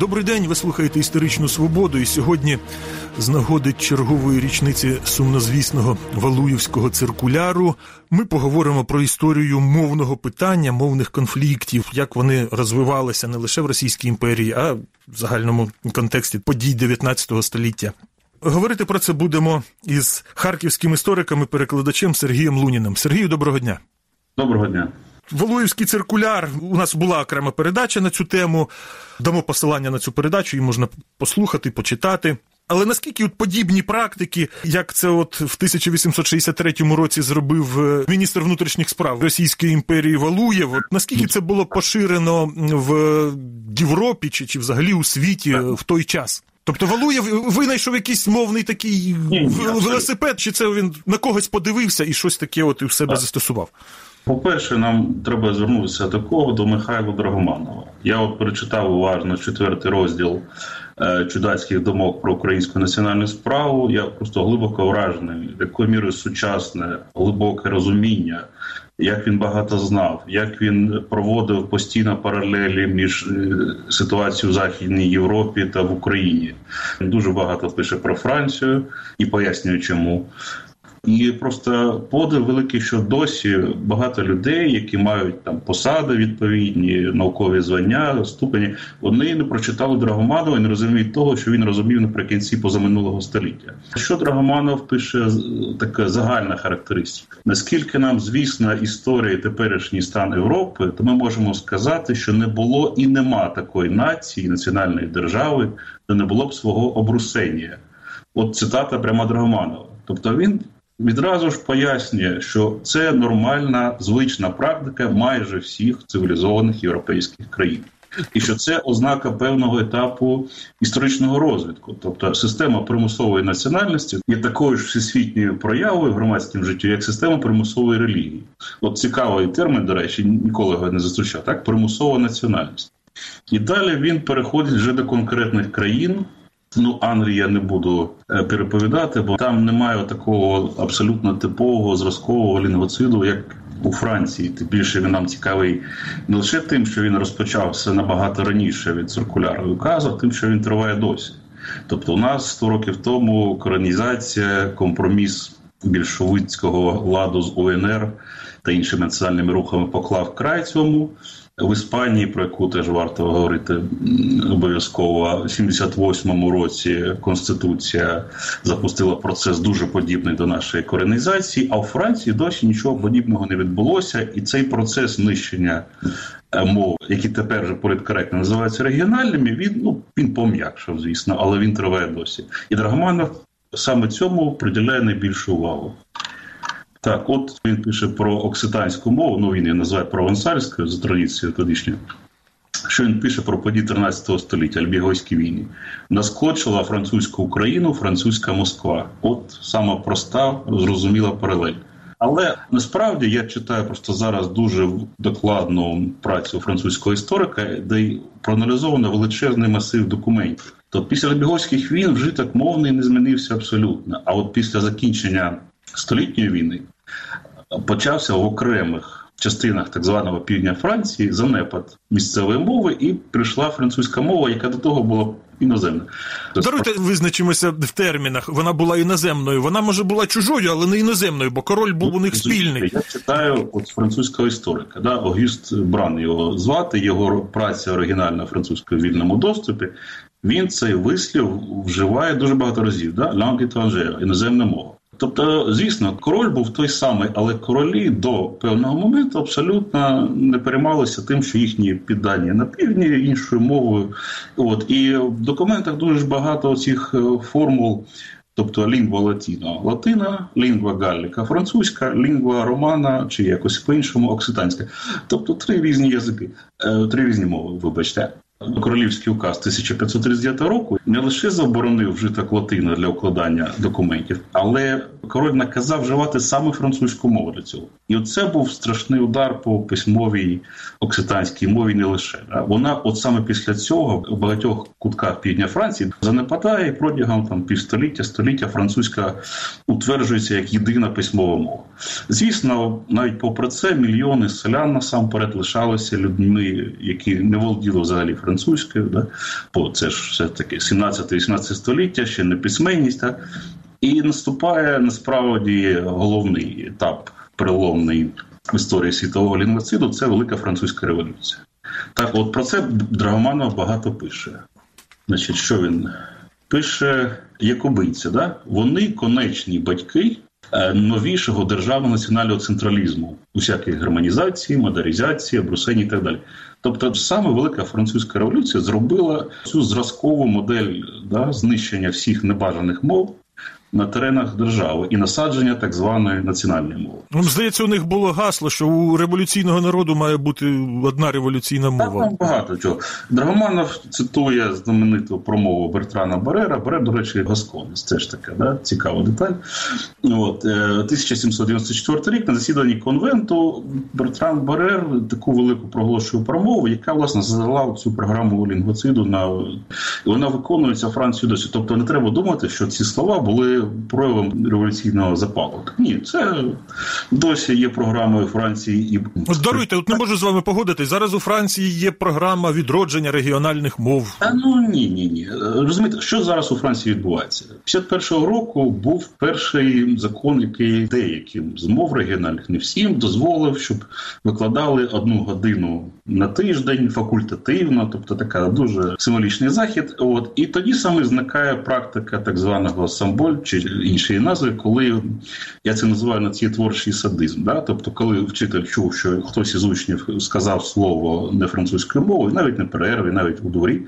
Добрий день, ви слухаєте історичну свободу. І сьогодні з нагоди чергової річниці сумнозвісного Валуївського циркуляру ми поговоримо про історію мовного питання, мовних конфліктів, як вони розвивалися не лише в Російській імперії, а в загальному контексті подій 19 століття. Говорити про це будемо із харківським істориком і перекладачем Сергієм Луніним. Сергію, доброго дня. Доброго дня. Волоївський циркуляр. У нас була окрема передача на цю тему. Дамо посилання на цю передачу, її можна послухати, почитати. Але наскільки от подібні практики, як це от в 1863 році зробив е, міністр внутрішніх справ Російської імперії Валуєв, от наскільки це було поширено в Європі чи, чи взагалі у світі в той час? Тобто Валуєв винайшов якийсь мовний такий велосипед, чи це він на когось подивився і щось таке от в себе застосував? По-перше, нам треба звернутися до кого до Михайла Драгоманова. Я от перечитав уважно четвертий розділ е, чудацьких думок про українську національну справу. Я просто глибоко вражений, якою мірою сучасне, глибоке розуміння, як він багато знав, як він проводив постійно паралелі між е, ситуацією в Західній Європі та в Україні. Він дуже багато пише про Францію і пояснює, чому. І просто подив великий, що досі багато людей, які мають там посади відповідні, наукові звання, ступені, вони не прочитали Драгоманова і не розуміють того, що він розумів наприкінці позаминулого століття. Що Драгоманов пише така загальна характеристика? Наскільки нам звісна історія і теперішній стан Європи, то ми можемо сказати, що не було і нема такої нації, національної держави, де не було б свого обрусення. От цитата прямо Драгоманова. Тобто він відразу ж пояснює, що це нормальна звична практика майже всіх цивілізованих європейських країн. І що це ознака певного етапу історичного розвитку, тобто система примусової національності є такою ж всесвітньою проявою в громадському житті, як система примусової релігії. От цікавий термін, до речі, ніколи його не зустрічав. Так, примусова національність. І далі він переходить вже до конкретних країн, Ну, Англії я не буду е, переповідати, бо там немає такого абсолютно типового зразкового лінгоциду, як у Франції. Тим більше він нам цікавий не лише тим, що він розпочався набагато раніше від циркуляру указу, а тим, що він триває досі. Тобто, у нас 100 років тому коронізація, компроміс більшовицького ладу з УНР та іншими національними рухами поклав край цьому в Іспанії, про яку теж варто говорити обов'язково. У 78-му році Конституція запустила процес дуже подібний до нашої коренізації. А у Франції досі нічого подібного не відбулося, і цей процес нищення е, мов, які тепер вже політкоректно називаються регіональними, він ну він пом'якшав, звісно, але він триває досі. І Драгоманов саме цьому приділяє найбільшу увагу. Так, от він пише про окситанську мову, ну він її називає провансальською за традицією тодішньою. Що він пише про події 13 століття Альбігойські війни? Наскочила французьку Україну, французька Москва. От сама проста, зрозуміла паралель. Але насправді я читаю просто зараз дуже докладну працю французького історика, де проаналізовано величезний масив документів. То після Альбігойських війн вжиток мовний не змінився абсолютно. А от після закінчення столітньої війни почався в окремих частинах так званого півдня Франції занепад місцевої мови, і прийшла французька мова, яка до того була іноземна. Даруйте визначимося в термінах. Вона була іноземною. Вона може була чужою, але не іноземною, бо король був у них спільний. Я читаю от французького історика, да, Огюст Бран його звати, його праця оригінальна французькою вільному доступі. Він цей вислів вживає дуже багато разів. Да? Langue étrangère, іноземна мова. Тобто, звісно, король був той самий, але королі до певного моменту абсолютно не переймалися тим, що їхні піддані на півдні іншою мовою. От і в документах дуже багато цих е, формул. Тобто лінгва латіно латина, лінгва галліка французька, лінгва романа чи якось по-іншому окситанська. Тобто три різні язики, е, три різні мови, вибачте. Королівський указ 1539 року не лише заборонив вжиток латина для укладання документів, але король наказав вживати саме французьку мову для цього. І оце був страшний удар по письмовій окситанській мові. Не лише вона, от саме після цього, у багатьох кутках півдня Франції занепадає і протягом там півстоліття століття французька утверджується як єдина письмова мова. Звісно, навіть попри це мільйони селян насамперед лишалися людьми, які не володіли взагалі французькою, да? бо це ж все таки 17-18 століття, ще не письменність. Так? І наступає насправді головний етап переломний в історії світового лінгвоциду це Велика Французька революція. Так, от про це Драгоманов багато пише. Значить, що він пише якобинці, да? вони конечні батьки новішого державного національного централізму, усякої германізації, модернізації, брусені і так далі. Тобто, саме велика французька революція зробила цю зразкову модель да, знищення всіх небажаних мов на теренах держави і насадження так званої національної мови. Ну, здається, у них було гасло, що у революційного народу має бути одна революційна мова. Так, багато чого. Драгоманов цитує знамениту промову Бертрана Барера. Бере, до речі, Гасконес. Це ж така да? цікава деталь. От 1794 е, рік на засіданні конвенту Бертран Барер таку велику проголошує промову, яка власне задала цю програму лінгвоциду на вона виконується Францією досі. Тобто не треба думати, що ці слова були проявом революційного запалу. Ні, це досі є програмою Франції і даруйте. От не можу з вами погодитись. Зараз у Франції є програма відродження регіональних мов. Та ну ні, ні, ні. Розумієте, що зараз у Франції відбувається? 51-го року був перший закон, який деяким з мов регіональних не всім дозволив, щоб викладали одну годину на тиждень факультативно, тобто така дуже символічний захід. От і тоді саме зникає практика так званого самболь чи іншої назви, коли я це називаю на ці творчий садизм. Да? Тобто, коли вчитель чув, що хтось із учнів сказав слово не французькою мовою, навіть не перерві, навіть у дворі.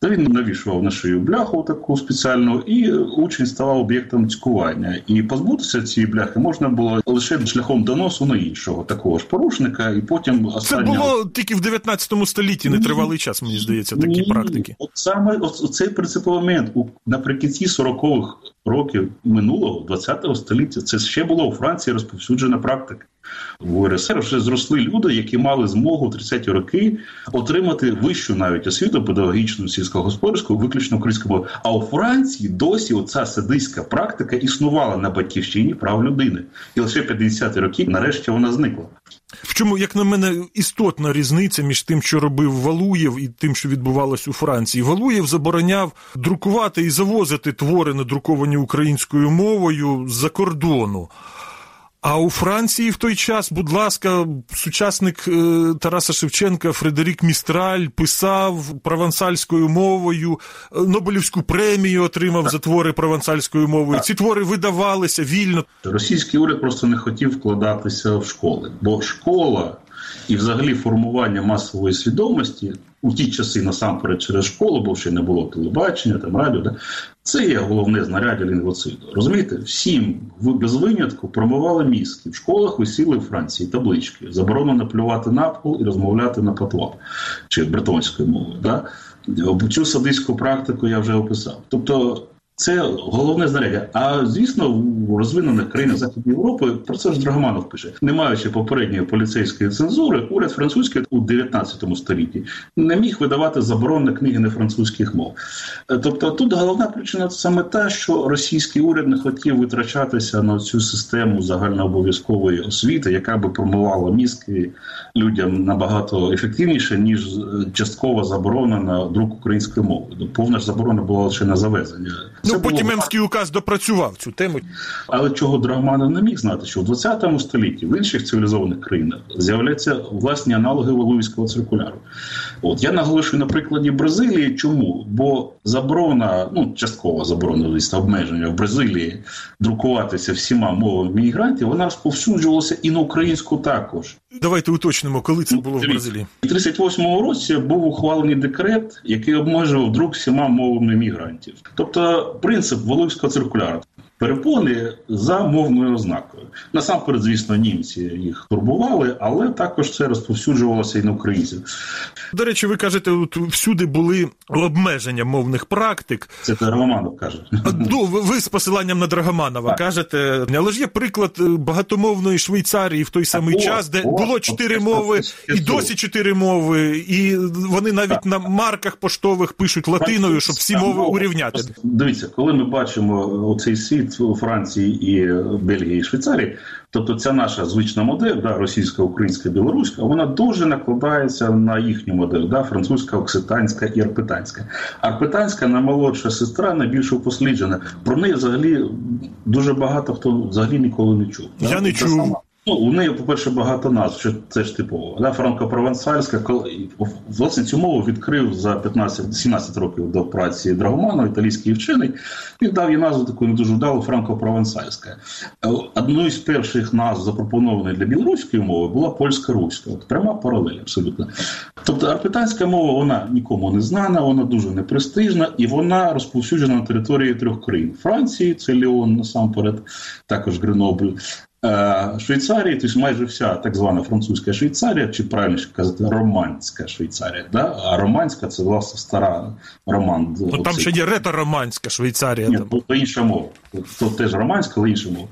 Та він навішував на шию бляху таку спеціальну, і учень ставав об'єктом цькування. І позбутися цієї бляхи можна було лише шляхом доносу на іншого такого ж порушника, і потім останнього... Це було тільки в 19 столітті нетривалий час, мені здається, такі Ні. практики. От саме от цей принциповий момент наприкінці 40-х років минулого 20-го століття це ще було у Франції розповсюджена практика. В УРСР вже зросли люди, які мали змогу в 30-ті роки отримати вищу навіть освіту педагогічну сільськогосподарську, виключно українську мову. А у Франції досі оця садистська практика існувала на батьківщині прав людини, і лише 50-ті роки нарешті вона зникла. В чому, як на мене, істотна різниця між тим, що робив Валуєв, і тим, що відбувалось у Франції. Валуєв забороняв друкувати і завозити твори, надруковані українською мовою з-за кордону. А у Франції в той час, будь ласка, сучасник е, Тараса Шевченка Фредерік Містраль писав провансальською мовою, е, Нобелівську премію отримав за твори провансальською мовою. Ці твори видавалися вільно. Російський уряд просто не хотів вкладатися в школи, бо школа і, взагалі, формування масової свідомості у ті часи насамперед через школу, бо ще не було телебачення, там радіо. Да? Це є головне знаряддя лінгвоциду. Розумієте, всім без винятку промивали мізки. В школах висіли в Франції таблички. Заборонено плювати на пол і розмовляти на патлав чи бретонською мовою. Да? Цю садистську практику я вже описав. Тобто це головне знаряддя. А звісно, в розвинених країнах Західної Європи про це ж Драгоманов пише, не маючи попередньої поліцейської цензури, уряд французький у 19 столітті не міг видавати заборонені книги нефранцузьких мов. Е, тобто, тут головна причина саме та, що російський уряд не хотів витрачатися на цю систему загальнообов'язкової освіти, яка би промивала мізки людям набагато ефективніше ніж е, часткова заборона на друк української мови. Повна ж заборона була лише на завезення. Ну, потім було... Емський указ допрацював цю тему. Але чого Драгманов не міг знати, що в 20 столітті в інших цивілізованих країнах з'являються власні аналоги Валуївського циркуляру. От я наголошую на прикладі Бразилії. Чому? Бо заборона, ну часткова заборона обмеження в Бразилії друкуватися всіма мовами мігрантів, вона розповсюджувалася і на українську також. Давайте уточнимо, коли це було в Бразилії. У 38-му році був ухвалений декрет, який обмежував друк всіма мовами мігрантів. Тобто принцип Воловського циркуляру перепони за мовною ознакою. Насамперед, звісно, німці їх турбували, але також це розповсюджувалося і на українців. До речі, ви кажете, от всюди були обмеження мовних практик. Це Драгоманов каже. Ну, ви з посиланням на Драгоманова так. кажете, але ж є приклад е, багатомовної Швейцарії в той самий о, час, де о, було чотири мови, і досі чотири мови, і вони навіть так. на марках поштових пишуть латиною, щоб всі мови урівняти. Дивіться, коли ми бачимо оцей світ від Франції і Бельгії і Швейцарії. Тобто, ця наша звична модель, да, російська, українська, білоруська, вона дуже накладається на їхню модель, да, французька, окситанська і арпетанська. Арпетанська наймолодша сестра, найбільш упосліджена. Про неї взагалі дуже багато хто взагалі ніколи не чув. Я да? не чув. Ну, у неї, по-перше, багато назв, що це ж типово. Да, Франко-провансальська, власне, цю мову відкрив за 15-17 років до праці Драгоманова, італійський вчений. Він дав їй назву таку не дуже вдалу франко-провансальська. Одною з перших назв, запропонованих для білоруської мови, була польська руська. От пряма паралель, абсолютно. Тобто арпетанська мова вона нікому не знана, вона дуже непрестижна і вона розповсюджена на території трьох країн: Франції, це Леон насамперед, також Гренобль. Е, Швейцарії, тобто майже вся так звана французька Швейцарія, чи правильно казати, романська Швейцарія. Да? А романська це власне стара роман. Ну, Там ще є ретро-романська Швейцарія. Ні, там. то, інша мова. То теж романська, але інша мова.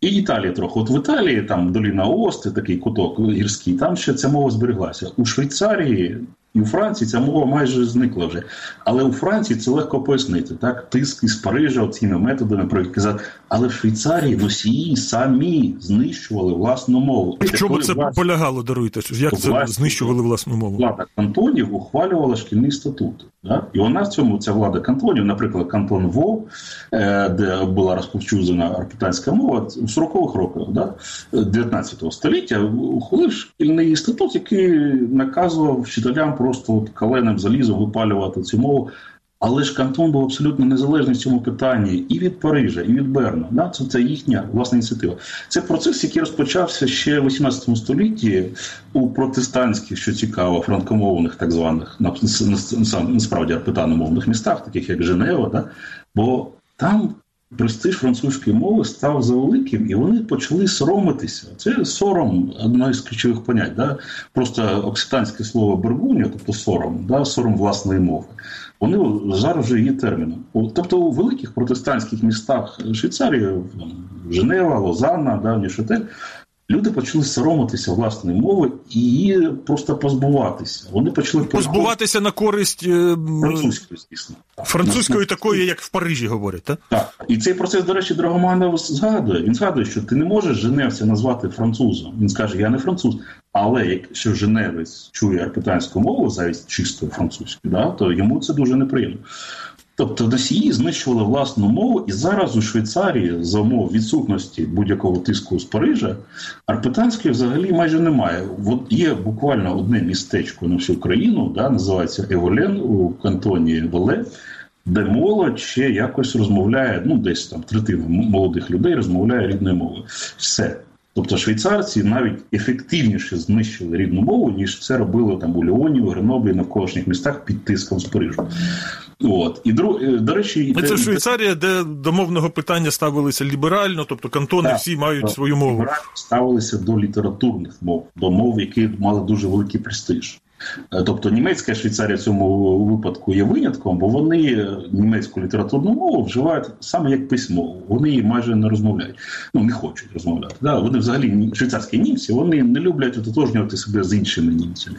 І Італія трохи. От в Італії, там доліна Ости, такий куток гірський, там ще ця мова збереглася. У Швейцарії і у Франції ця мова майже зникла вже. Але у Франції це легко пояснити. Так, тиск із Парижа цими методами про казати. Але в Швейцарії носії самі знищували власну мову. В чому це влас... полягало, даруйте? Як це знищували власну мову? Влада кантонів ухвалювала шкільний статут. Да? І вона в цьому, ця влада кантонів, наприклад, кантон Вов, де була розповсюджена арпітанська мова, у 40-х роках да? 19 століття ухвалив шкільний інститут, який наказував вчителям просто каленим залізом випалювати цю мову. Але ж Кантон був абсолютно незалежний в цьому питанні і від Парижа, і від Берна. Да? Це це їхня власна ініціатива. Це процес, який розпочався ще в 18 столітті у протестантських, що цікаво, франкомовних так званих насправді арпетаномовних містах, таких як Женева. Да? Бо там престиж французької мови став завеликим, і вони почали соромитися. Це сором одне з ключових понять. Да? Просто окситанське слово бергуння, тобто сором, да? сором власної мови. Вони зараз вже є терміном. Тобто у великих протестантських містах Швейцарії, Женева, Лозанна, давній Шетель, люди почали соромитися власної мови і її просто позбуватися. Вони почали позбуватися на користь французької, звісно. Французької такої, як в Парижі говорять, так? Так. І цей процес, до речі, Драгоманов згадує. Він згадує, що ти не можеш Женевця назвати французом. Він скаже, я не француз. Але якщо Женевець чує арпетанську мову, замість чистої французької, да, то йому це дуже неприємно. Тобто носії знищували власну мову, і зараз у Швейцарії за умов відсутності будь-якого тиску з Парижа арпетанської взагалі майже немає. От є буквально одне містечко на всю країну, да, називається Еволен у кантоні Вале, де молодь ще якось розмовляє, ну десь там третина молодих людей розмовляє рідною мовою. Все. Тобто швейцарці навіть ефективніше знищили рідну мову, ніж це робили там у Ліоні, у Греноблі, навколишніх містах під тиском з Парижу. От і дру... до речі, це Швейцарія, де до мовного питання ставилися ліберально, тобто кантони так, всі мають свою мову. Ставилися до літературних мов, до мов, які мали дуже великий престиж. Тобто німецька Швейцарія в цьому випадку є винятком, бо вони німецьку літературну мову вживають саме як письмо. Вони її майже не розмовляють. Ну не хочуть розмовляти. Да? Вони взагалі швейцарські німці вони не люблять ототожнювати себе з іншими німцями.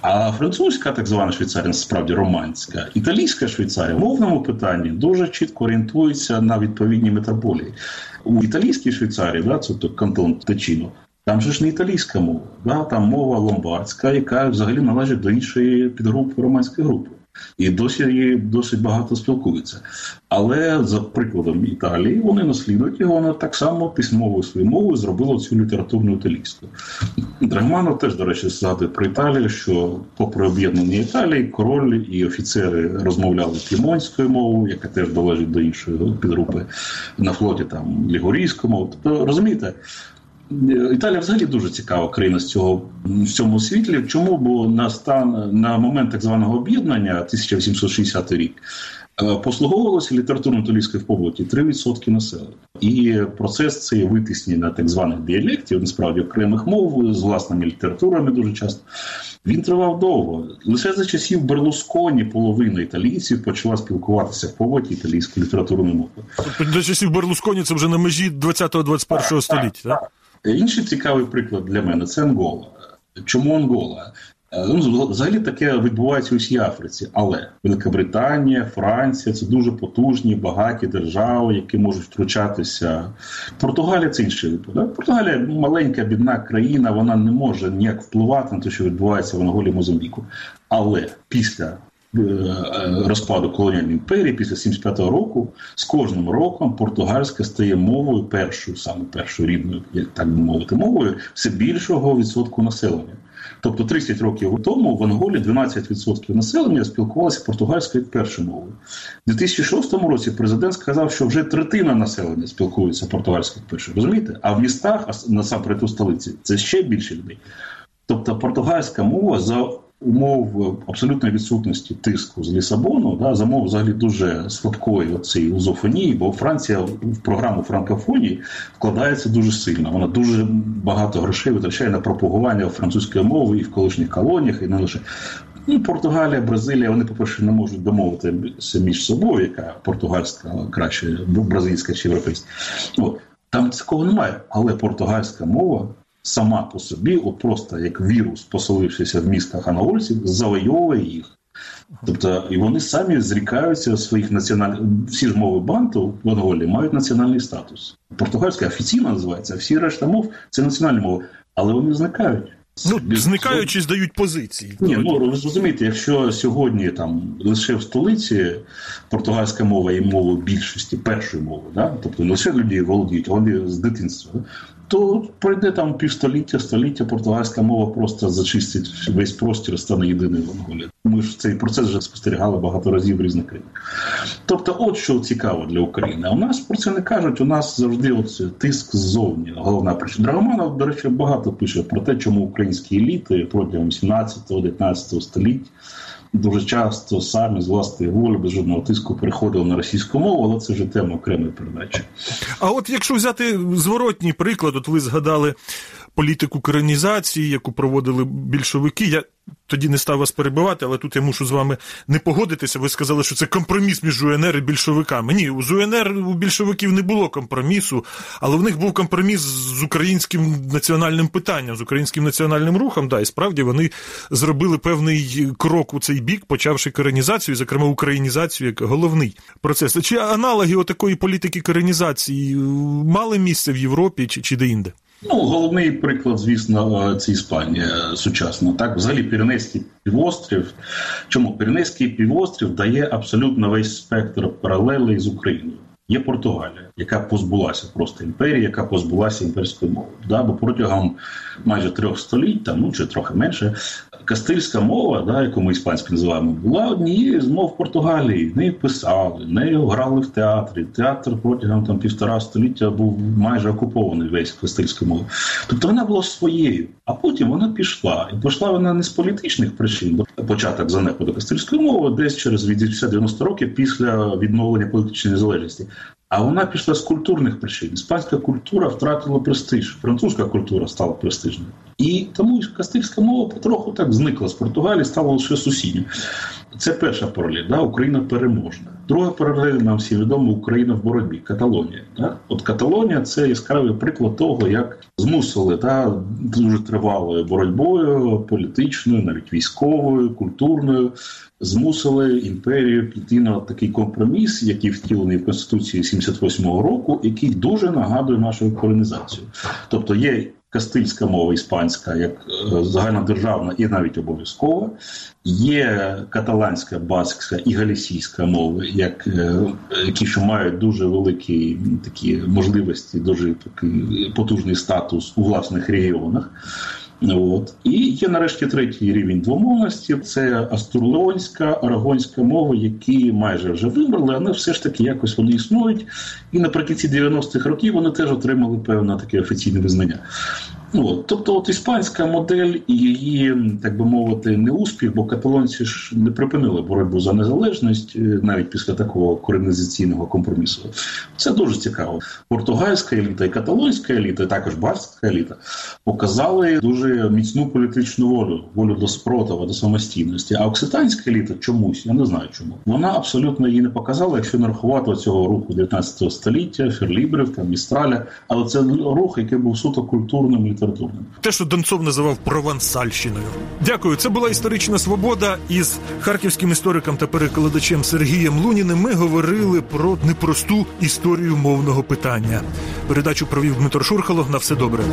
А французька, так звана Швейцарія, насправді романська, італійська Швейцарія в мовному питанні дуже чітко орієнтується на відповідні метрополії. У італійській Швейцарії, да, це кантон Течіно, там же ж не італійська мова, да? там мова ломбардська, яка взагалі належить до іншої підгрупи романської групи. І досі її досить багато спілкуються. Але за прикладом Італії вони наслідують його, вона так само письмовою своєю мовою зробила цю літературну італійську. Драгманов теж, до речі, згадує про Італію, що, попри об'єднання Італії, король і офіцери розмовляли пімонською мовою, яка теж належить до іншої підгрупи на флоті там лігорійською мовою. Тобто, розумієте, Італія взагалі дуже цікава країна з цього в цьому світлі. Чому? Бо на стан на момент так званого об'єднання, 1860 рік, е, послуговувалося літературно-італійською в побуті 3% населення. І процес цей витиснення так званих діалектів, насправді окремих мов з власними літературами дуже часто. Він тривав довго. Лише за часів Берлусконі половина італійців почала спілкуватися в поводі італійською літературною мовою. Тобто для часів Берлусконі це вже на межі 20-21 століття. так? Інший цікавий приклад для мене це Ангола. Чому Ангола? Е, ну, Взагалі таке відбувається у всій Африці, але Великобританія, Франція це дуже потужні, багаті держави, які можуть втручатися. Португалія це інший випадок. Португалія маленька, бідна країна, вона не може ніяк впливати на те, що відбувається в Анголі Мозамбіку. Але після розпаду колоніальної імперії, після 75-го року, з кожним роком португальська стає мовою першою, саме першою рідною, як так би мовити, мовою все більшого відсотку населення. Тобто 30 років тому в Анголі 12% населення спілкувалося португальською першою мовою. У 2006 році президент сказав, що вже третина населення спілкується португальською першою. Розумієте? А в містах, насамперед у столиці, це ще більше людей. Тобто португальська мова за умов абсолютної відсутності тиску з Лісабону, да, за умов взагалі дуже слабкої цієї лузофонії, бо Франція в програму франкофонії вкладається дуже сильно. Вона дуже багато грошей витрачає на пропагування французької мови і в колишніх колоніях, і не лише. Ну, Португалія, Бразилія, вони, по-перше, не можуть домовитися між собою, яка португальська краще, бразильська чи європейська. От. Там такого немає. Але португальська мова сама по собі, от просто як вірус, поселившися в містах анголців, завойовує їх. Тобто і вони самі зрікаються своїх національних всі ж мови банту в Анголі мають національний статус. Португальська офіційно називається, а всі решта мов це національні мови, але вони зникають. Ну, зникаючи, здають позиції. Ні, ну ви розумієте, якщо сьогодні там лише в столиці португальська мова є мовою більшості першої мови, да? тобто не лише люди володіють, вони з дитинства. Да? То пройде там півстоліття, століття португальська мова просто зачистить весь простір, стане єдиною в Анголі. Ми ж цей процес вже спостерігали багато разів в різних країнах. Тобто, от що цікаво для України. У нас про це не кажуть. У нас завжди от тиск ззовні. Головна причина. Драгоманов, до речі, багато пише про те, чому українські еліти протягом 17-19 століть дуже часто самі з власної волі без жодного тиску переходили на російську мову, але це вже тема окремої передачі. А от якщо взяти зворотній приклад, от ви згадали політику коронізації, яку проводили більшовики. Я тоді не став вас перебивати, але тут я мушу з вами не погодитися. Ви сказали, що це компроміс між УНР і більшовиками. Ні, з УНР у більшовиків не було компромісу, але в них був компроміс з українським національним питанням, з українським національним рухом. Да, і справді вони зробили певний крок у цей бік, почавши коронізацію, зокрема українізацію як головний процес. Чи аналоги отакої політики коронізації мали місце в Європі чи, чи де-інде? Ну, головний приклад, звісно, е, це Іспанія сучасна. Так, взагалі, Піренейський півострів. Чому Піренейський півострів дає абсолютно весь спектр паралелей з Україною. Є Португалія, яка позбулася просто імперії, яка позбулася імперської мови. Да? Бо протягом майже трьох століть, там, ну чи трохи менше, Кастильська мова, да, яку ми іспанською називаємо, була однією з мов Португалії. Нею писали, нею грали в театрі. Театр протягом там півтора століття був майже окупований весь кастильською мовою. Тобто вона була своєю, а потім вона пішла. І пішла вона не з політичних причин, бо початок занепаду кастильської мови десь через 80-90 років після відновлення політичної незалежності. А вона пішла з культурних причин. Іспанська культура втратила престиж, французька культура стала престижною. І тому кастильська мова потроху так зникла з Португалії, стала лише сусідньою. Це перша паралель, да? Україна переможна. Друга паралель нам всі відомо Україна в боротьбі, Каталонія. Да? От Каталонія це яскравий приклад того, як змусили да, дуже тривалою боротьбою, політичною, навіть військовою, культурною, змусили імперію піти на такий компроміс, який втілений в Конституції 78-го року, який дуже нагадує нашу колонізацію. Тобто є кастильська мова іспанська як е, загальнодержавна і навіть обов'язкова. Є каталанська, баскська і галісійська мови, як е, які що мають дуже великі такі можливості, дуже такий потужний статус у власних регіонах. От. І є нарешті третій рівень двомовності це астурлеонська, арагонська мова, які майже вже вимерли, але все ж таки якось вони існують. І наприкінці 90-х років вони теж отримали певне таке офіційне визнання. От. Тобто, от іспанська модель і її, так би мовити, не успіх, бо каталонці ж не припинили боротьбу за незалежність е, навіть після такого коренізаційного компромісу. Це дуже цікаво. Португальська еліта і каталонська еліта, і також баскська еліта показали дуже міцну політичну волю, волю до спротиву, до самостійності. А окситанська еліта чомусь, я не знаю чому. Вона абсолютно її не показала, якщо не рахувати цього руху 19 століття, ферлібрів, там містраля. Але це рух, який був суто культурним безпритульним. Те, що Донцов називав провансальщиною. Дякую. Це була історична свобода. Із харківським істориком та перекладачем Сергієм Луніним ми говорили про непросту історію мовного питання. Передачу провів Дмитро Шурхало. На все добре.